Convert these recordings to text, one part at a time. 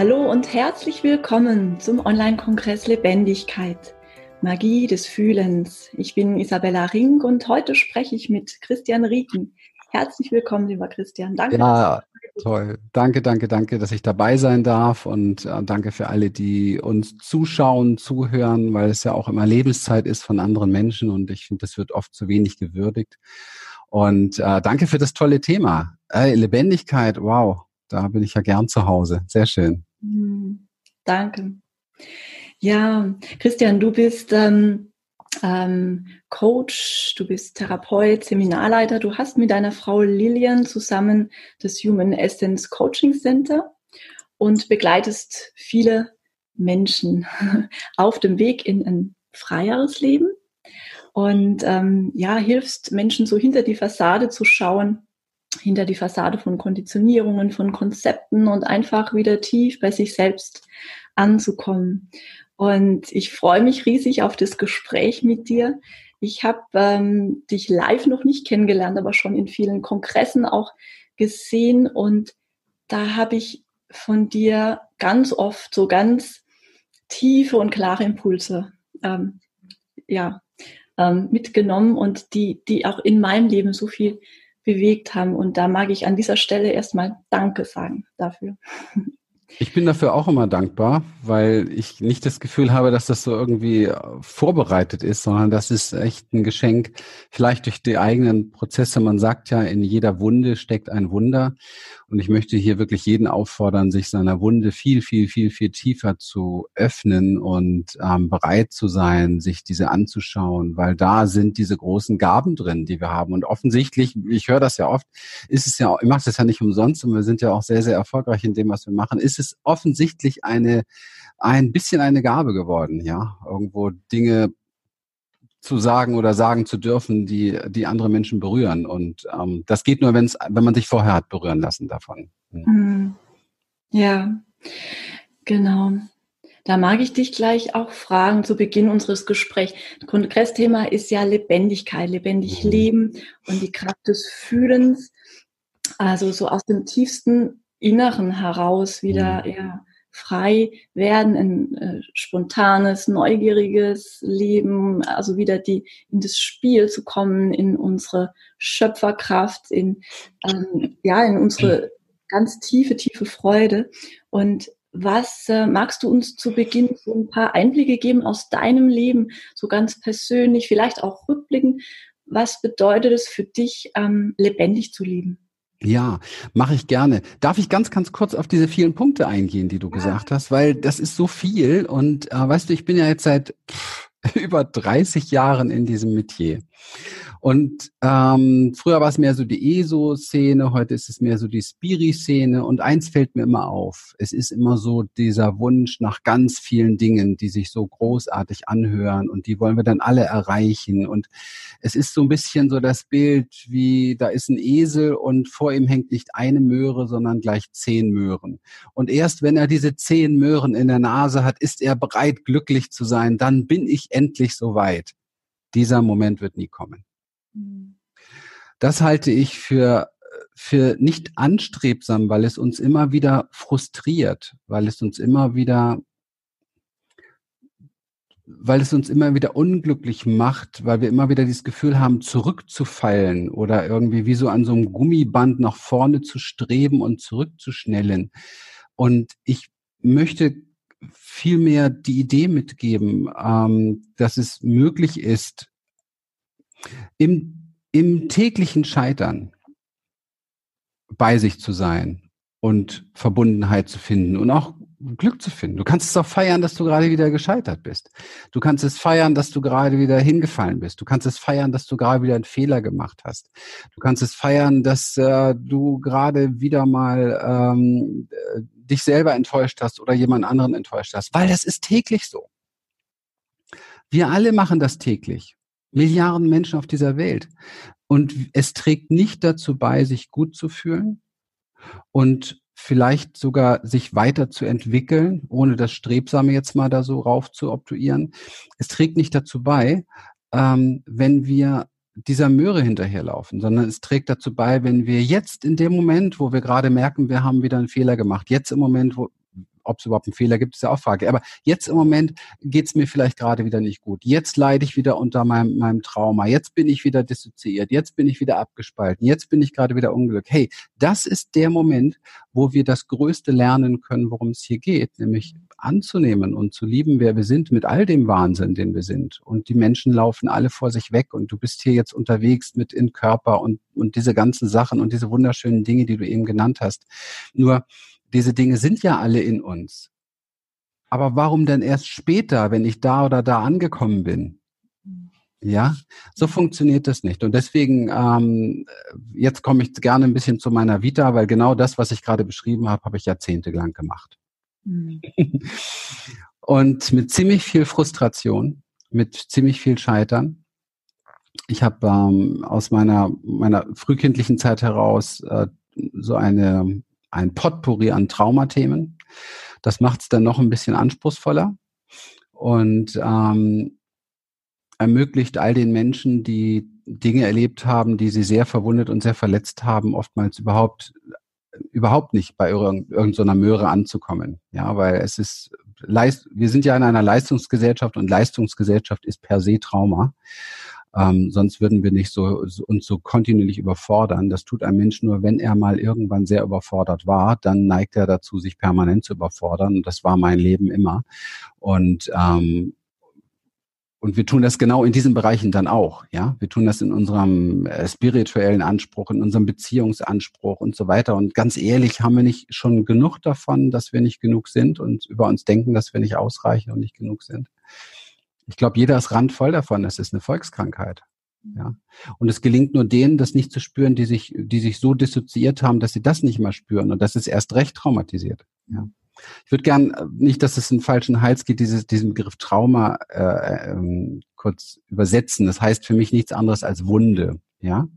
Hallo und herzlich willkommen zum Online-Kongress Lebendigkeit, Magie des Fühlens. Ich bin Isabella Ring und heute spreche ich mit Christian Rieken. Herzlich willkommen, lieber Christian. Danke. Ja, toll. Danke, danke, danke, dass ich dabei sein darf und äh, danke für alle, die uns zuschauen, zuhören, weil es ja auch immer Lebenszeit ist von anderen Menschen und ich finde, das wird oft zu wenig gewürdigt. Und äh, danke für das tolle Thema. Äh, Lebendigkeit, wow, da bin ich ja gern zu Hause. Sehr schön. Hm, danke. Ja, Christian, du bist ähm, ähm, Coach, du bist Therapeut, Seminarleiter. Du hast mit deiner Frau Lilian zusammen das Human Essence Coaching Center und begleitest viele Menschen auf dem Weg in ein freieres Leben und ähm, ja, hilfst Menschen so hinter die Fassade zu schauen hinter die Fassade von Konditionierungen, von Konzepten und einfach wieder tief bei sich selbst anzukommen. Und ich freue mich riesig auf das Gespräch mit dir. Ich habe ähm, dich live noch nicht kennengelernt, aber schon in vielen Kongressen auch gesehen. Und da habe ich von dir ganz oft so ganz tiefe und klare Impulse ähm, ja, ähm, mitgenommen und die, die auch in meinem Leben so viel bewegt haben. Und da mag ich an dieser Stelle erstmal Danke sagen dafür. Ich bin dafür auch immer dankbar, weil ich nicht das Gefühl habe, dass das so irgendwie äh, vorbereitet ist, sondern das ist echt ein Geschenk, vielleicht durch die eigenen Prozesse. Man sagt ja, in jeder Wunde steckt ein Wunder. Und ich möchte hier wirklich jeden auffordern, sich seiner Wunde viel, viel, viel, viel tiefer zu öffnen und ähm, bereit zu sein, sich diese anzuschauen, weil da sind diese großen Gaben drin, die wir haben. Und offensichtlich, ich höre das ja oft, ist es ja, ich mache das ja nicht umsonst und wir sind ja auch sehr, sehr erfolgreich in dem, was wir machen, ist es offensichtlich eine, ein bisschen eine Gabe geworden, ja, irgendwo Dinge zu sagen oder sagen zu dürfen, die, die andere Menschen berühren. Und ähm, das geht nur, wenn's, wenn man sich vorher hat berühren lassen davon. Mhm. Ja, genau. Da mag ich dich gleich auch fragen zu Beginn unseres Gesprächs. Kongressthema ist ja Lebendigkeit, lebendig mhm. leben und die Kraft des Fühlens. Also so aus dem tiefsten Inneren heraus wieder mhm. ja, frei werden, ein äh, spontanes, neugieriges Leben, also wieder die in das Spiel zu kommen, in unsere Schöpferkraft, in ähm, ja in unsere ganz tiefe, tiefe Freude. Und was äh, magst du uns zu Beginn so ein paar Einblicke geben aus deinem Leben, so ganz persönlich, vielleicht auch rückblickend? Was bedeutet es für dich, ähm, lebendig zu leben? Ja, mache ich gerne. Darf ich ganz, ganz kurz auf diese vielen Punkte eingehen, die du ja. gesagt hast, weil das ist so viel und äh, weißt du, ich bin ja jetzt seit pff, über 30 Jahren in diesem Metier. Und ähm, früher war es mehr so die ESO-Szene, heute ist es mehr so die Spiri-Szene. Und eins fällt mir immer auf. Es ist immer so dieser Wunsch nach ganz vielen Dingen, die sich so großartig anhören und die wollen wir dann alle erreichen. Und es ist so ein bisschen so das Bild, wie da ist ein Esel und vor ihm hängt nicht eine Möhre, sondern gleich zehn Möhren. Und erst wenn er diese zehn Möhren in der Nase hat, ist er bereit, glücklich zu sein. Dann bin ich endlich soweit. Dieser Moment wird nie kommen. Mhm. Das halte ich für, für nicht anstrebsam, weil es uns immer wieder frustriert, weil es uns immer wieder weil es uns immer wieder unglücklich macht, weil wir immer wieder dieses Gefühl haben, zurückzufallen oder irgendwie wie so an so einem Gummiband nach vorne zu streben und zurückzuschnellen. Und ich möchte vielmehr die Idee mitgeben, ähm, dass es möglich ist, im, im täglichen Scheitern bei sich zu sein und Verbundenheit zu finden und auch Glück zu finden. Du kannst es auch feiern, dass du gerade wieder gescheitert bist. Du kannst es feiern, dass du gerade wieder hingefallen bist. Du kannst es feiern, dass du gerade wieder einen Fehler gemacht hast. Du kannst es feiern, dass äh, du gerade wieder mal ähm, äh, dich selber enttäuscht hast oder jemand anderen enttäuscht hast, weil das ist täglich so. Wir alle machen das täglich. Milliarden Menschen auf dieser Welt. Und es trägt nicht dazu bei, sich gut zu fühlen und vielleicht sogar sich weiterzuentwickeln, ohne das Strebsame jetzt mal da so rauf zu obtuieren. Es trägt nicht dazu bei, ähm, wenn wir dieser Möhre hinterherlaufen, sondern es trägt dazu bei, wenn wir jetzt in dem Moment, wo wir gerade merken, wir haben wieder einen Fehler gemacht, jetzt im Moment, wo, ob es überhaupt einen Fehler gibt, ist ja auch Frage. Aber jetzt im Moment geht es mir vielleicht gerade wieder nicht gut. Jetzt leide ich wieder unter meinem, meinem Trauma. Jetzt bin ich wieder dissoziiert. Jetzt bin ich wieder abgespalten. Jetzt bin ich gerade wieder unglücklich. Hey, das ist der Moment, wo wir das Größte lernen können, worum es hier geht, nämlich anzunehmen und zu lieben, wer wir sind, mit all dem Wahnsinn, den wir sind. Und die Menschen laufen alle vor sich weg und du bist hier jetzt unterwegs mit in Körper und, und diese ganzen Sachen und diese wunderschönen Dinge, die du eben genannt hast. Nur diese Dinge sind ja alle in uns. Aber warum denn erst später, wenn ich da oder da angekommen bin? Ja, so funktioniert das nicht. Und deswegen, ähm, jetzt komme ich gerne ein bisschen zu meiner Vita, weil genau das, was ich gerade beschrieben habe, habe ich jahrzehntelang gemacht. Mhm. Und mit ziemlich viel Frustration, mit ziemlich viel Scheitern. Ich habe ähm, aus meiner, meiner frühkindlichen Zeit heraus äh, so eine, ein Potpourri an Traumathemen. Das macht es dann noch ein bisschen anspruchsvoller und ähm, ermöglicht all den Menschen, die Dinge erlebt haben, die sie sehr verwundet und sehr verletzt haben, oftmals überhaupt überhaupt nicht bei irgendeiner Möhre anzukommen. Ja, weil es ist wir sind ja in einer Leistungsgesellschaft und Leistungsgesellschaft ist per se Trauma. Ähm, sonst würden wir nicht so, so uns so kontinuierlich überfordern. Das tut ein Mensch nur, wenn er mal irgendwann sehr überfordert war, dann neigt er dazu, sich permanent zu überfordern. Und das war mein Leben immer. Und ähm, und wir tun das genau in diesen Bereichen dann auch, ja. Wir tun das in unserem äh, spirituellen Anspruch, in unserem Beziehungsanspruch und so weiter. Und ganz ehrlich, haben wir nicht schon genug davon, dass wir nicht genug sind und über uns denken, dass wir nicht ausreichen und nicht genug sind? Ich glaube, jeder ist randvoll davon. Das ist eine Volkskrankheit. Ja. Und es gelingt nur denen, das nicht zu spüren, die sich, die sich so dissoziiert haben, dass sie das nicht mehr spüren. Und das ist erst recht traumatisiert. Ja. Ich würde gern äh, nicht, dass es einen falschen Hals geht, dieses, diesen Begriff Trauma äh, ähm, kurz übersetzen. Das heißt für mich nichts anderes als Wunde. Ja,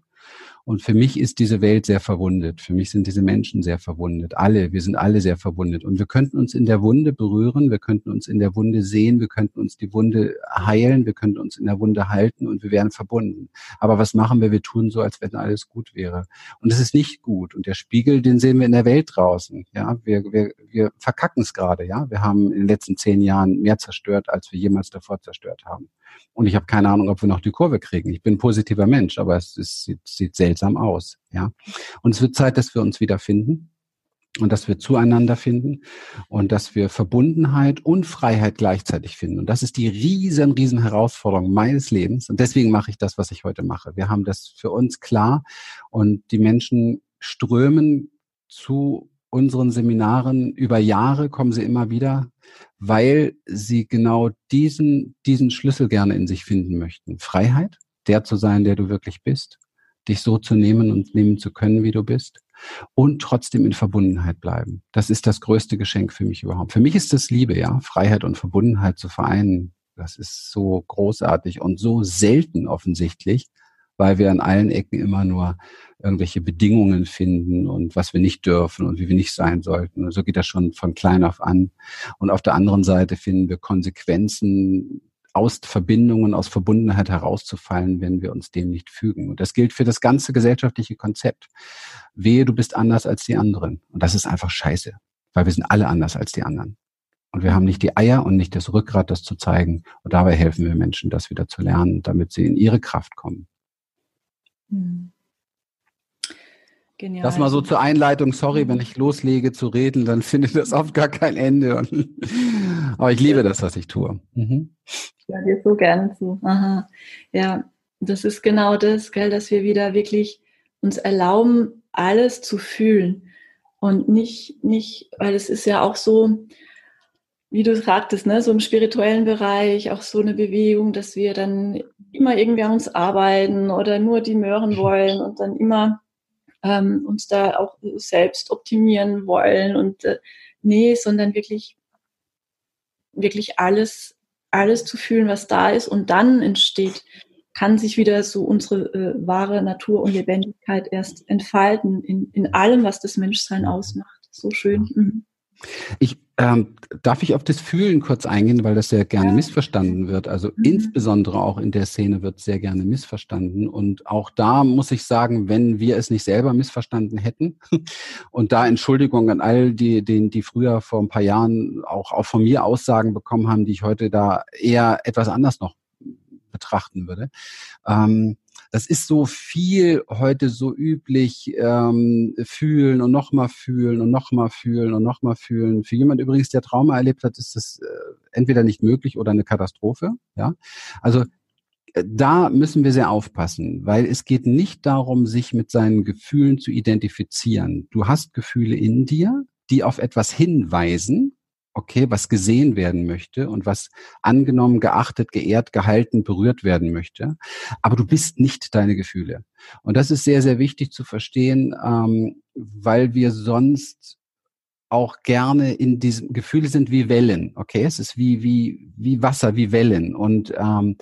und für mich ist diese Welt sehr verwundet. Für mich sind diese Menschen sehr verwundet. Alle, wir sind alle sehr verwundet. Und wir könnten uns in der Wunde berühren, wir könnten uns in der Wunde sehen, wir könnten uns die Wunde heilen, wir könnten uns in der Wunde halten und wir wären verbunden. Aber was machen wir? Wir tun so, als wenn alles gut wäre. Und es ist nicht gut. Und der Spiegel, den sehen wir in der Welt draußen. Ja, wir, wir, wir verkacken es gerade. Ja, wir haben in den letzten zehn Jahren mehr zerstört, als wir jemals davor zerstört haben. Und ich habe keine Ahnung, ob wir noch die Kurve kriegen. Ich bin positiver Mensch, aber es, es sieht, sieht seltsam aus. Ja. Und es wird Zeit, dass wir uns wiederfinden und dass wir zueinander finden und dass wir Verbundenheit und Freiheit gleichzeitig finden. Und das ist die riesen, riesen Herausforderung meines Lebens. Und deswegen mache ich das, was ich heute mache. Wir haben das für uns klar und die Menschen strömen zu unseren Seminaren über Jahre kommen sie immer wieder, weil sie genau diesen, diesen Schlüssel gerne in sich finden möchten. Freiheit, der zu sein, der du wirklich bist, dich so zu nehmen und nehmen zu können, wie du bist und trotzdem in Verbundenheit bleiben. Das ist das größte Geschenk für mich überhaupt. Für mich ist das Liebe, ja, Freiheit und Verbundenheit zu vereinen. Das ist so großartig und so selten offensichtlich weil wir an allen Ecken immer nur irgendwelche Bedingungen finden und was wir nicht dürfen und wie wir nicht sein sollten. Und so geht das schon von klein auf an. Und auf der anderen Seite finden wir Konsequenzen aus Verbindungen, aus Verbundenheit herauszufallen, wenn wir uns dem nicht fügen. Und das gilt für das ganze gesellschaftliche Konzept. Wehe, du bist anders als die anderen. Und das ist einfach scheiße, weil wir sind alle anders als die anderen. Und wir haben nicht die Eier und nicht das Rückgrat, das zu zeigen. Und dabei helfen wir Menschen, das wieder zu lernen, damit sie in ihre Kraft kommen. Hm. Genial. Das mal so zur Einleitung. Sorry, wenn ich loslege zu reden, dann findet das oft gar kein Ende. Aber ich liebe das, was ich tue. Mhm. Ich höre dir so gerne zu. Aha. Ja, das ist genau das, gell, dass wir wieder wirklich uns erlauben, alles zu fühlen. Und nicht, nicht, weil es ist ja auch so, wie du sagtest, ne, so im spirituellen Bereich auch so eine Bewegung, dass wir dann immer irgendwie an uns arbeiten oder nur die Möhren wollen und dann immer ähm, uns da auch selbst optimieren wollen und äh, nee, sondern wirklich, wirklich alles, alles zu fühlen, was da ist und dann entsteht, kann sich wieder so unsere äh, wahre Natur und Lebendigkeit erst entfalten in, in allem, was das Menschsein ausmacht. So schön. Mhm. Ich ähm, darf ich auf das Fühlen kurz eingehen, weil das sehr gerne ja. missverstanden wird. Also mhm. insbesondere auch in der Szene wird sehr gerne missverstanden. Und auch da muss ich sagen, wenn wir es nicht selber missverstanden hätten, und da Entschuldigung an all die, die, die früher vor ein paar Jahren auch, auch von mir Aussagen bekommen haben, die ich heute da eher etwas anders noch betrachten würde. Ähm, das ist so viel heute so üblich, ähm, fühlen und nochmal fühlen und nochmal fühlen und nochmal fühlen. Für jemand übrigens, der Trauma erlebt hat, ist das äh, entweder nicht möglich oder eine Katastrophe. Ja, also äh, da müssen wir sehr aufpassen, weil es geht nicht darum, sich mit seinen Gefühlen zu identifizieren. Du hast Gefühle in dir, die auf etwas hinweisen, okay, was gesehen werden möchte und was angenommen, geachtet, geehrt, gehalten, berührt werden möchte. Aber du bist nicht deine Gefühle. Und das ist sehr, sehr wichtig zu verstehen, ähm, weil wir sonst auch gerne in diesem Gefühle sind wie Wellen. Okay, es ist wie wie wie Wasser, wie Wellen. Und ähm,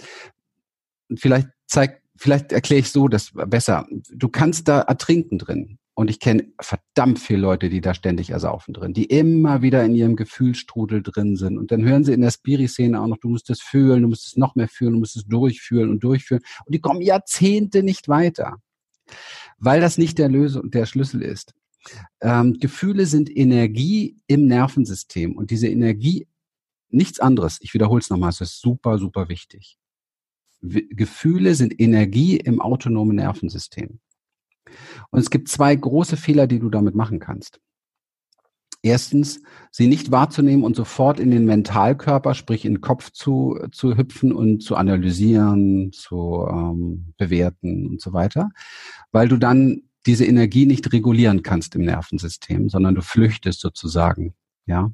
vielleicht zeigt, vielleicht erkläre ich so das besser. Du kannst da ertrinken drin. Und ich kenne verdammt viele Leute, die da ständig ersaufen drin, die immer wieder in ihrem Gefühlsstrudel drin sind. Und dann hören sie in der Spiri-Szene auch noch, du musst es fühlen, du musst es noch mehr fühlen, du musst es durchfühlen und durchführen. Und die kommen Jahrzehnte nicht weiter, weil das nicht der Lösung, der Schlüssel ist. Ähm, Gefühle sind Energie im Nervensystem und diese Energie, nichts anderes, ich wiederhole es nochmal, es ist super, super wichtig. Gefühle sind Energie im autonomen Nervensystem. Und es gibt zwei große Fehler, die du damit machen kannst. Erstens, sie nicht wahrzunehmen und sofort in den Mentalkörper, sprich in den Kopf zu, zu hüpfen und zu analysieren, zu ähm, bewerten und so weiter, weil du dann diese Energie nicht regulieren kannst im Nervensystem, sondern du flüchtest sozusagen, ja,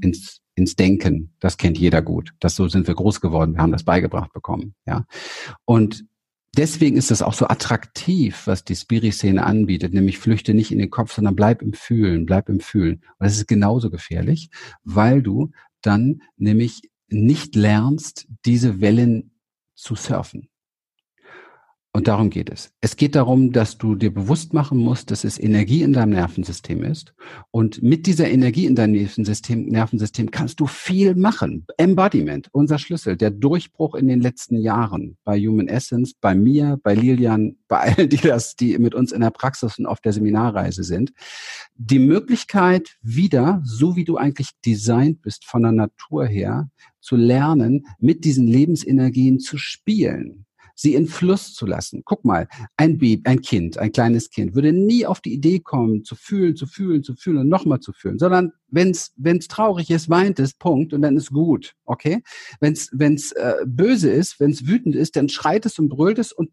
ins, ins Denken. Das kennt jeder gut. Das so sind wir groß geworden. Wir haben das beigebracht bekommen, ja. Und deswegen ist es auch so attraktiv, was die Spiri-Szene anbietet, nämlich flüchte nicht in den Kopf, sondern bleib im Fühlen, bleib im Fühlen. Und das ist genauso gefährlich, weil du dann nämlich nicht lernst, diese Wellen zu surfen. Und darum geht es. Es geht darum, dass du dir bewusst machen musst, dass es Energie in deinem Nervensystem ist. Und mit dieser Energie in deinem Nervensystem, Nervensystem kannst du viel machen. Embodiment, unser Schlüssel, der Durchbruch in den letzten Jahren bei Human Essence, bei mir, bei Lilian, bei allen, die das, die mit uns in der Praxis und auf der Seminarreise sind. Die Möglichkeit wieder, so wie du eigentlich designt bist von der Natur her, zu lernen, mit diesen Lebensenergien zu spielen sie in Fluss zu lassen. Guck mal, ein Baby, ein Kind, ein kleines Kind würde nie auf die Idee kommen, zu fühlen, zu fühlen, zu fühlen und nochmal zu fühlen, sondern wenn es wenn's traurig ist, weint es, Punkt, und dann ist gut, okay? Wenn es wenn's, äh, böse ist, wenn es wütend ist, dann schreit es und brüllt es und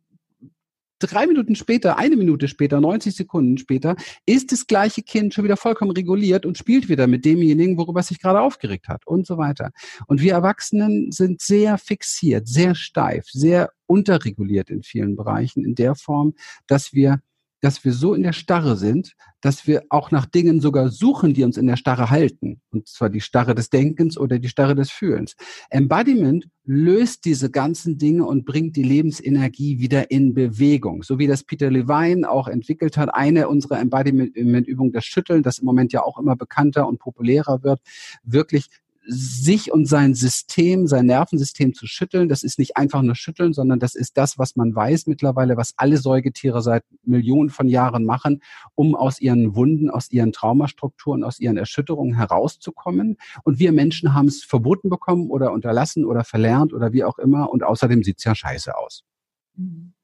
drei Minuten später, eine Minute später, 90 Sekunden später, ist das gleiche Kind schon wieder vollkommen reguliert und spielt wieder mit demjenigen, worüber es sich gerade aufgeregt hat und so weiter. Und wir Erwachsenen sind sehr fixiert, sehr steif, sehr unterreguliert in vielen Bereichen in der Form, dass wir dass wir so in der Starre sind, dass wir auch nach Dingen sogar suchen, die uns in der Starre halten. Und zwar die Starre des Denkens oder die Starre des Fühlens. Embodiment löst diese ganzen Dinge und bringt die Lebensenergie wieder in Bewegung. So wie das Peter Levine auch entwickelt hat. Eine unserer Embodiment-Übungen, das Schütteln, das im Moment ja auch immer bekannter und populärer wird, wirklich sich und sein System, sein Nervensystem zu schütteln. Das ist nicht einfach nur schütteln, sondern das ist das, was man weiß mittlerweile, was alle Säugetiere seit Millionen von Jahren machen, um aus ihren Wunden, aus ihren Traumastrukturen, aus ihren Erschütterungen herauszukommen. Und wir Menschen haben es verboten bekommen oder unterlassen oder verlernt oder wie auch immer. Und außerdem sieht's ja scheiße aus.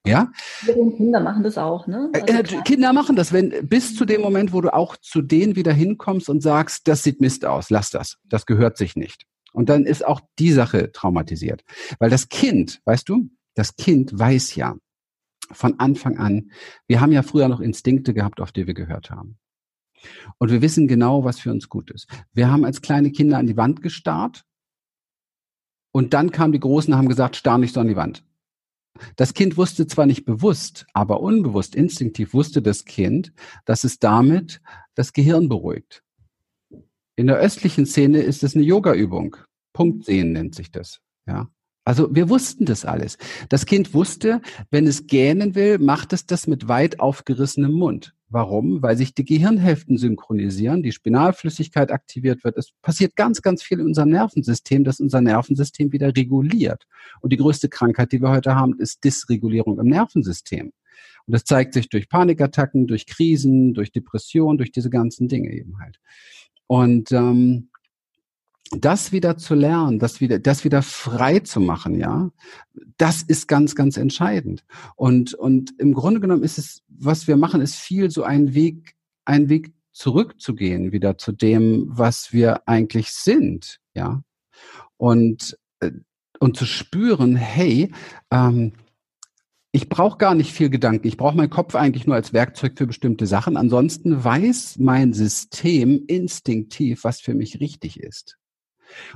Ja? Kinder machen das auch, ne? Äh, also äh, Kinder machen das, wenn bis zu dem Moment, wo du auch zu denen wieder hinkommst und sagst, das sieht Mist aus, lass das, das gehört sich nicht. Und dann ist auch die Sache traumatisiert, weil das Kind, weißt du, das Kind weiß ja von Anfang an, wir haben ja früher noch Instinkte gehabt, auf die wir gehört haben. Und wir wissen genau, was für uns gut ist. Wir haben als kleine Kinder an die Wand gestarrt und dann kamen die Großen und haben gesagt, starr nicht so an die Wand. Das Kind wusste zwar nicht bewusst, aber unbewusst, instinktiv wusste das Kind, dass es damit das Gehirn beruhigt. In der östlichen Szene ist es eine Yoga-Übung. Punkt sehen nennt sich das. Ja. Also wir wussten das alles. Das Kind wusste, wenn es gähnen will, macht es das mit weit aufgerissenem Mund. Warum? Weil sich die Gehirnhälften synchronisieren, die Spinalflüssigkeit aktiviert wird. Es passiert ganz, ganz viel in unserem Nervensystem, das unser Nervensystem wieder reguliert. Und die größte Krankheit, die wir heute haben, ist Dysregulierung im Nervensystem. Und das zeigt sich durch Panikattacken, durch Krisen, durch Depressionen, durch diese ganzen Dinge eben halt. Und ähm, das wieder zu lernen, das wieder, das wieder frei zu machen, ja, das ist ganz, ganz entscheidend. Und, und im Grunde genommen ist es, was wir machen, ist viel so ein Weg, ein Weg zurückzugehen wieder zu dem, was wir eigentlich sind, ja. Und, äh, und zu spüren, hey, ähm, ich brauche gar nicht viel Gedanken. Ich brauche meinen Kopf eigentlich nur als Werkzeug für bestimmte Sachen. Ansonsten weiß mein System instinktiv, was für mich richtig ist.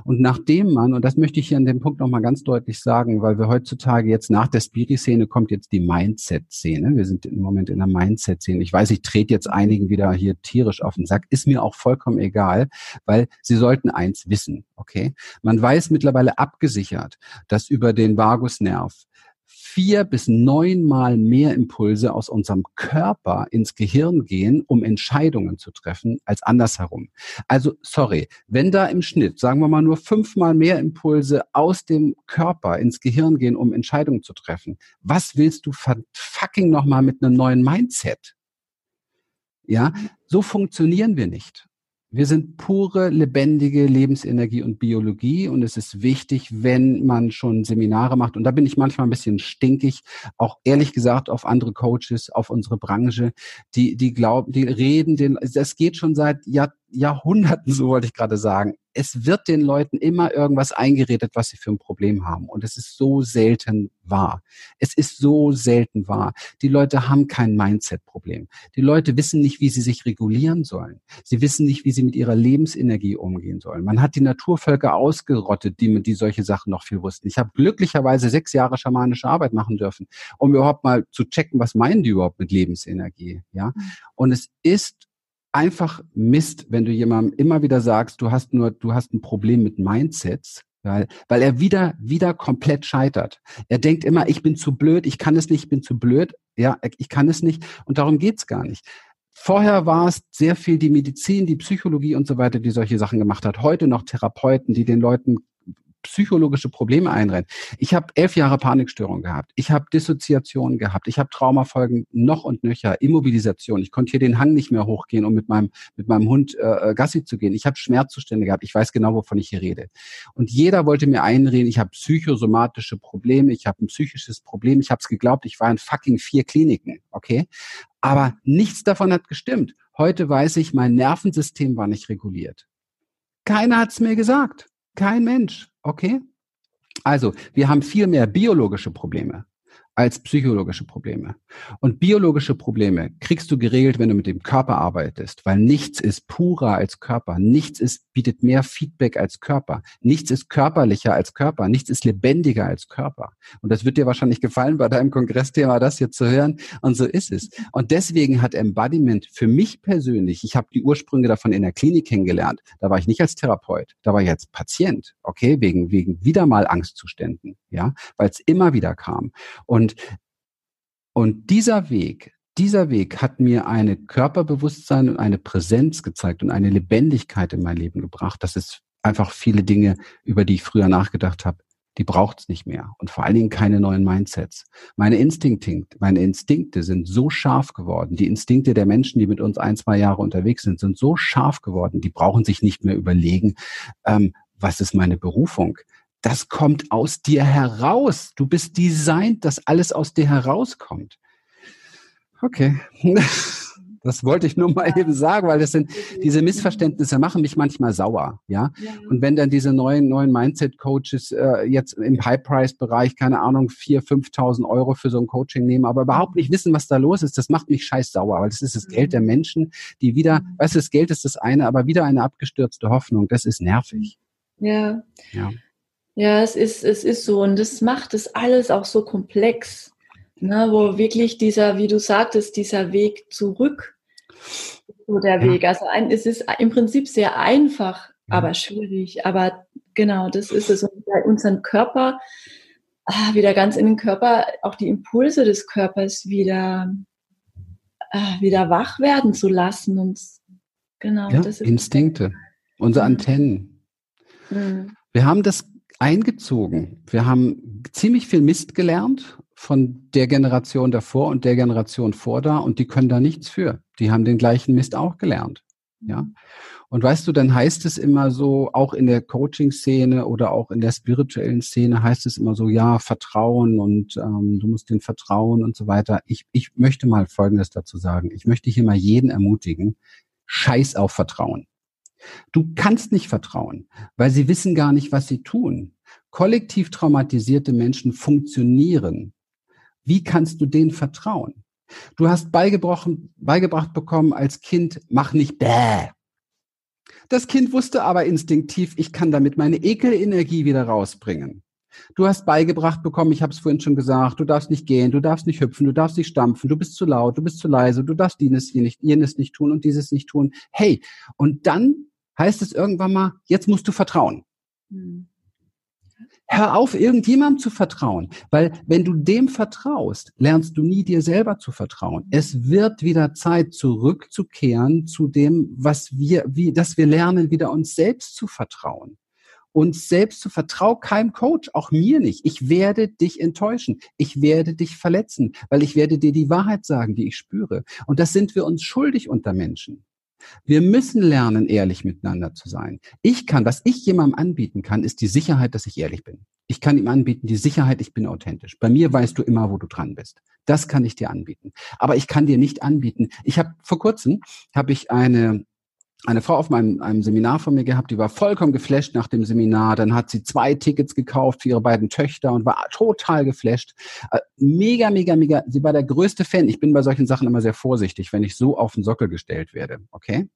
Und nachdem man, und das möchte ich hier an dem Punkt nochmal ganz deutlich sagen, weil wir heutzutage jetzt nach der Spiri-Szene kommt jetzt die Mindset-Szene. Wir sind im Moment in der Mindset-Szene. Ich weiß, ich trete jetzt einigen wieder hier tierisch auf den Sack. Ist mir auch vollkommen egal, weil sie sollten eins wissen, okay? Man weiß mittlerweile abgesichert, dass über den Vagusnerv vier bis neunmal mehr Impulse aus unserem Körper ins Gehirn gehen, um Entscheidungen zu treffen, als andersherum. Also, sorry, wenn da im Schnitt, sagen wir mal, nur fünfmal mehr Impulse aus dem Körper ins Gehirn gehen, um Entscheidungen zu treffen, was willst du fucking nochmal mit einem neuen Mindset? Ja, so funktionieren wir nicht. Wir sind pure, lebendige Lebensenergie und Biologie. Und es ist wichtig, wenn man schon Seminare macht, und da bin ich manchmal ein bisschen stinkig, auch ehrlich gesagt auf andere Coaches, auf unsere Branche, die, die glauben, die reden, den, das geht schon seit Jahr, Jahrhunderten, so wollte ich gerade sagen, es wird den Leuten immer irgendwas eingeredet, was sie für ein Problem haben. Und es ist so selten wahr. Es ist so selten wahr. Die Leute haben kein Mindset-Problem. Die Leute wissen nicht, wie sie sich regulieren sollen. Sie wissen nicht, wie sie mit ihrer Lebensenergie umgehen sollen. Man hat die Naturvölker ausgerottet, die, die solche Sachen noch viel wussten. Ich habe glücklicherweise sechs Jahre schamanische Arbeit machen dürfen, um überhaupt mal zu checken, was meinen die überhaupt mit Lebensenergie. Ja, mhm. und es ist einfach Mist, wenn du jemandem immer wieder sagst, du hast nur, du hast ein Problem mit Mindsets, weil, weil er wieder, wieder komplett scheitert. Er denkt immer, ich bin zu blöd, ich kann es nicht, ich bin zu blöd, ja, ich kann es nicht und darum geht's gar nicht. Vorher war es sehr viel die Medizin, die Psychologie und so weiter, die solche Sachen gemacht hat. Heute noch Therapeuten, die den Leuten psychologische Probleme einrennt. Ich habe elf Jahre Panikstörung gehabt. Ich habe Dissoziation gehabt. Ich habe Traumafolgen noch und nöcher, Immobilisation. Ich konnte hier den Hang nicht mehr hochgehen, um mit meinem, mit meinem Hund äh, äh Gassi zu gehen. Ich habe Schmerzzustände gehabt. Ich weiß genau, wovon ich hier rede. Und jeder wollte mir einreden, ich habe psychosomatische Probleme, ich habe ein psychisches Problem. Ich habe es geglaubt, ich war in fucking vier Kliniken. Okay? Aber nichts davon hat gestimmt. Heute weiß ich, mein Nervensystem war nicht reguliert. Keiner hat es mir gesagt. Kein Mensch. Okay? Also, wir haben viel mehr biologische Probleme als psychologische Probleme. Und biologische Probleme kriegst du geregelt, wenn du mit dem Körper arbeitest, weil nichts ist purer als Körper, nichts ist, bietet mehr Feedback als Körper, nichts ist körperlicher als Körper, nichts ist lebendiger als Körper. Und das wird dir wahrscheinlich gefallen, bei deinem Kongressthema das hier zu hören. Und so ist es. Und deswegen hat Embodiment für mich persönlich, ich habe die Ursprünge davon in der Klinik kennengelernt, da war ich nicht als Therapeut, da war ich als Patient, okay, wegen, wegen wieder mal Angstzuständen, ja, weil es immer wieder kam. Und und, und dieser Weg, dieser Weg hat mir eine Körperbewusstsein und eine Präsenz gezeigt und eine Lebendigkeit in mein Leben gebracht. Das ist einfach viele Dinge, über die ich früher nachgedacht habe, die braucht es nicht mehr. Und vor allen Dingen keine neuen Mindsets. Meine Instinkte, meine Instinkte sind so scharf geworden. Die Instinkte der Menschen, die mit uns ein, zwei Jahre unterwegs sind, sind so scharf geworden. Die brauchen sich nicht mehr überlegen, ähm, was ist meine Berufung? Das kommt aus dir heraus. Du bist designt, dass alles aus dir herauskommt. Okay. Das wollte ich nur mal eben sagen, weil das sind diese Missverständnisse machen mich manchmal sauer, ja. Und wenn dann diese neuen neuen Mindset-Coaches äh, jetzt im High-Price-Bereich keine Ahnung vier, 5.000 Euro für so ein Coaching nehmen, aber überhaupt nicht wissen, was da los ist, das macht mich scheiß sauer, weil das ist das Geld der mhm. Menschen, die wieder, weißt du, das Geld ist das eine, aber wieder eine abgestürzte Hoffnung, das ist nervig. Ja. Ja. Ja, es ist, es ist so. Und das macht es alles auch so komplex. Ne, wo wirklich dieser, wie du sagtest, dieser Weg zurück, so der ja. Weg. Also ein, es ist im Prinzip sehr einfach, ja. aber schwierig. Aber genau, das ist es. Und bei unserem Körper ah, wieder ganz in den Körper, auch die Impulse des Körpers wieder, ah, wieder wach werden zu lassen und genau. Ja, Instinkte, unsere mhm. Antennen. Mhm. Wir haben das eingezogen. Wir haben ziemlich viel Mist gelernt von der Generation davor und der Generation vor da und die können da nichts für. Die haben den gleichen Mist auch gelernt. Ja. Und weißt du, dann heißt es immer so, auch in der Coaching-Szene oder auch in der spirituellen Szene heißt es immer so, ja, Vertrauen und ähm, du musst den vertrauen und so weiter. Ich, ich möchte mal Folgendes dazu sagen. Ich möchte hier mal jeden ermutigen, scheiß auf Vertrauen. Du kannst nicht vertrauen, weil sie wissen gar nicht, was sie tun. Kollektiv traumatisierte Menschen funktionieren. Wie kannst du denen vertrauen? Du hast beigebracht, bekommen als Kind, mach nicht bäh. Das Kind wusste aber instinktiv, ich kann damit meine Ekelenergie wieder rausbringen. Du hast beigebracht bekommen, ich habe es vorhin schon gesagt, du darfst nicht gehen, du darfst nicht hüpfen, du darfst nicht stampfen, du bist zu laut, du bist zu leise, du darfst jenes, nicht, jenes nicht tun und dieses nicht tun. Hey, und dann heißt es irgendwann mal, jetzt musst du vertrauen. Mhm. Hör auf, irgendjemandem zu vertrauen, weil wenn du dem vertraust, lernst du nie dir selber zu vertrauen. Es wird wieder Zeit zurückzukehren zu dem, was wir, wie, dass wir lernen, wieder uns selbst zu vertrauen. Uns selbst zu vertrauen, keinem Coach, auch mir nicht. Ich werde dich enttäuschen. Ich werde dich verletzen, weil ich werde dir die Wahrheit sagen, die ich spüre. Und das sind wir uns schuldig unter Menschen. Wir müssen lernen, ehrlich miteinander zu sein. Ich kann, was ich jemandem anbieten kann, ist die Sicherheit, dass ich ehrlich bin. Ich kann ihm anbieten, die Sicherheit, ich bin authentisch. Bei mir weißt du immer, wo du dran bist. Das kann ich dir anbieten. Aber ich kann dir nicht anbieten. Ich habe vor kurzem habe ich eine eine Frau auf meinem einem Seminar von mir gehabt, die war vollkommen geflasht nach dem Seminar. Dann hat sie zwei Tickets gekauft für ihre beiden Töchter und war total geflasht. Äh, mega, mega, mega. Sie war der größte Fan. Ich bin bei solchen Sachen immer sehr vorsichtig, wenn ich so auf den Sockel gestellt werde. Okay?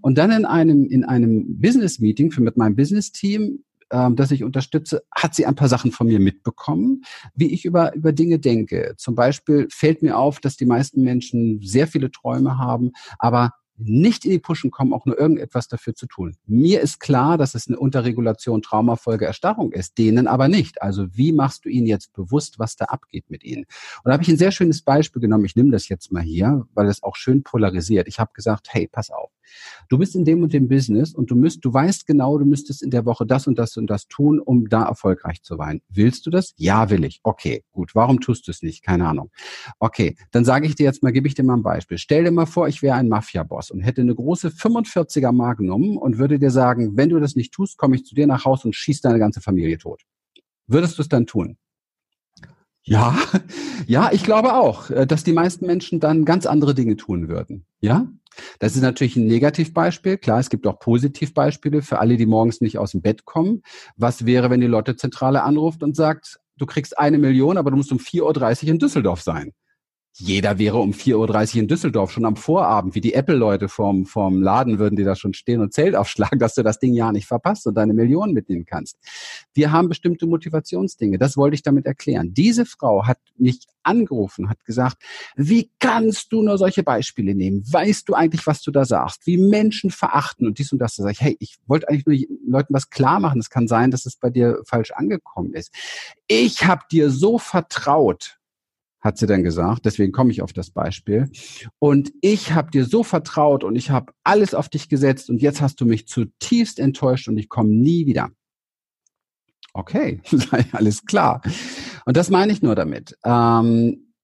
Und dann in einem, in einem Business-Meeting für mit meinem Business-Team ähm, das ich unterstütze, hat sie ein paar Sachen von mir mitbekommen, wie ich über, über Dinge denke. Zum Beispiel fällt mir auf, dass die meisten Menschen sehr viele Träume haben, aber nicht in die Puschen kommen, auch nur irgendetwas dafür zu tun. Mir ist klar, dass es eine Unterregulation Traumafolge Erstarrung ist, denen aber nicht. Also wie machst du ihnen jetzt bewusst, was da abgeht mit ihnen? Und da habe ich ein sehr schönes Beispiel genommen. Ich nehme das jetzt mal hier, weil es auch schön polarisiert. Ich habe gesagt, hey, pass auf. Du bist in dem und dem Business und du müsst, du weißt genau, du müsstest in der Woche das und das und das tun, um da erfolgreich zu sein. Willst du das? Ja, will ich. Okay, gut. Warum tust du es nicht? Keine Ahnung. Okay, dann sage ich dir jetzt mal, gebe ich dir mal ein Beispiel. Stell dir mal vor, ich wäre ein Mafia-Boss und hätte eine große 45er Magnum und würde dir sagen, wenn du das nicht tust, komme ich zu dir nach Hause und schieß deine ganze Familie tot. Würdest du es dann tun? Ja, ja, ich glaube auch, äh, dass die meisten Menschen dann ganz andere Dinge tun würden. Ja, das ist natürlich ein Negativbeispiel. Klar, es gibt auch Positivbeispiele für alle, die morgens nicht aus dem Bett kommen. Was wäre, wenn die Lottozentrale anruft und sagt, du kriegst eine Million, aber du musst um 4.30 Uhr in Düsseldorf sein? Jeder wäre um 4.30 Uhr in Düsseldorf schon am Vorabend, wie die Apple-Leute vorm, vorm Laden würden die da schon stehen und Zelt aufschlagen, dass du das Ding ja nicht verpasst und deine Millionen mitnehmen kannst. Wir haben bestimmte Motivationsdinge. Das wollte ich damit erklären. Diese Frau hat mich angerufen, hat gesagt, wie kannst du nur solche Beispiele nehmen? Weißt du eigentlich, was du da sagst? Wie Menschen verachten und dies und das. Da sage ich, hey, ich wollte eigentlich nur Leuten was klar machen. Es kann sein, dass es bei dir falsch angekommen ist. Ich habe dir so vertraut, hat sie dann gesagt. Deswegen komme ich auf das Beispiel. Und ich habe dir so vertraut und ich habe alles auf dich gesetzt und jetzt hast du mich zutiefst enttäuscht und ich komme nie wieder. Okay, sei alles klar. Und das meine ich nur damit. Ähm,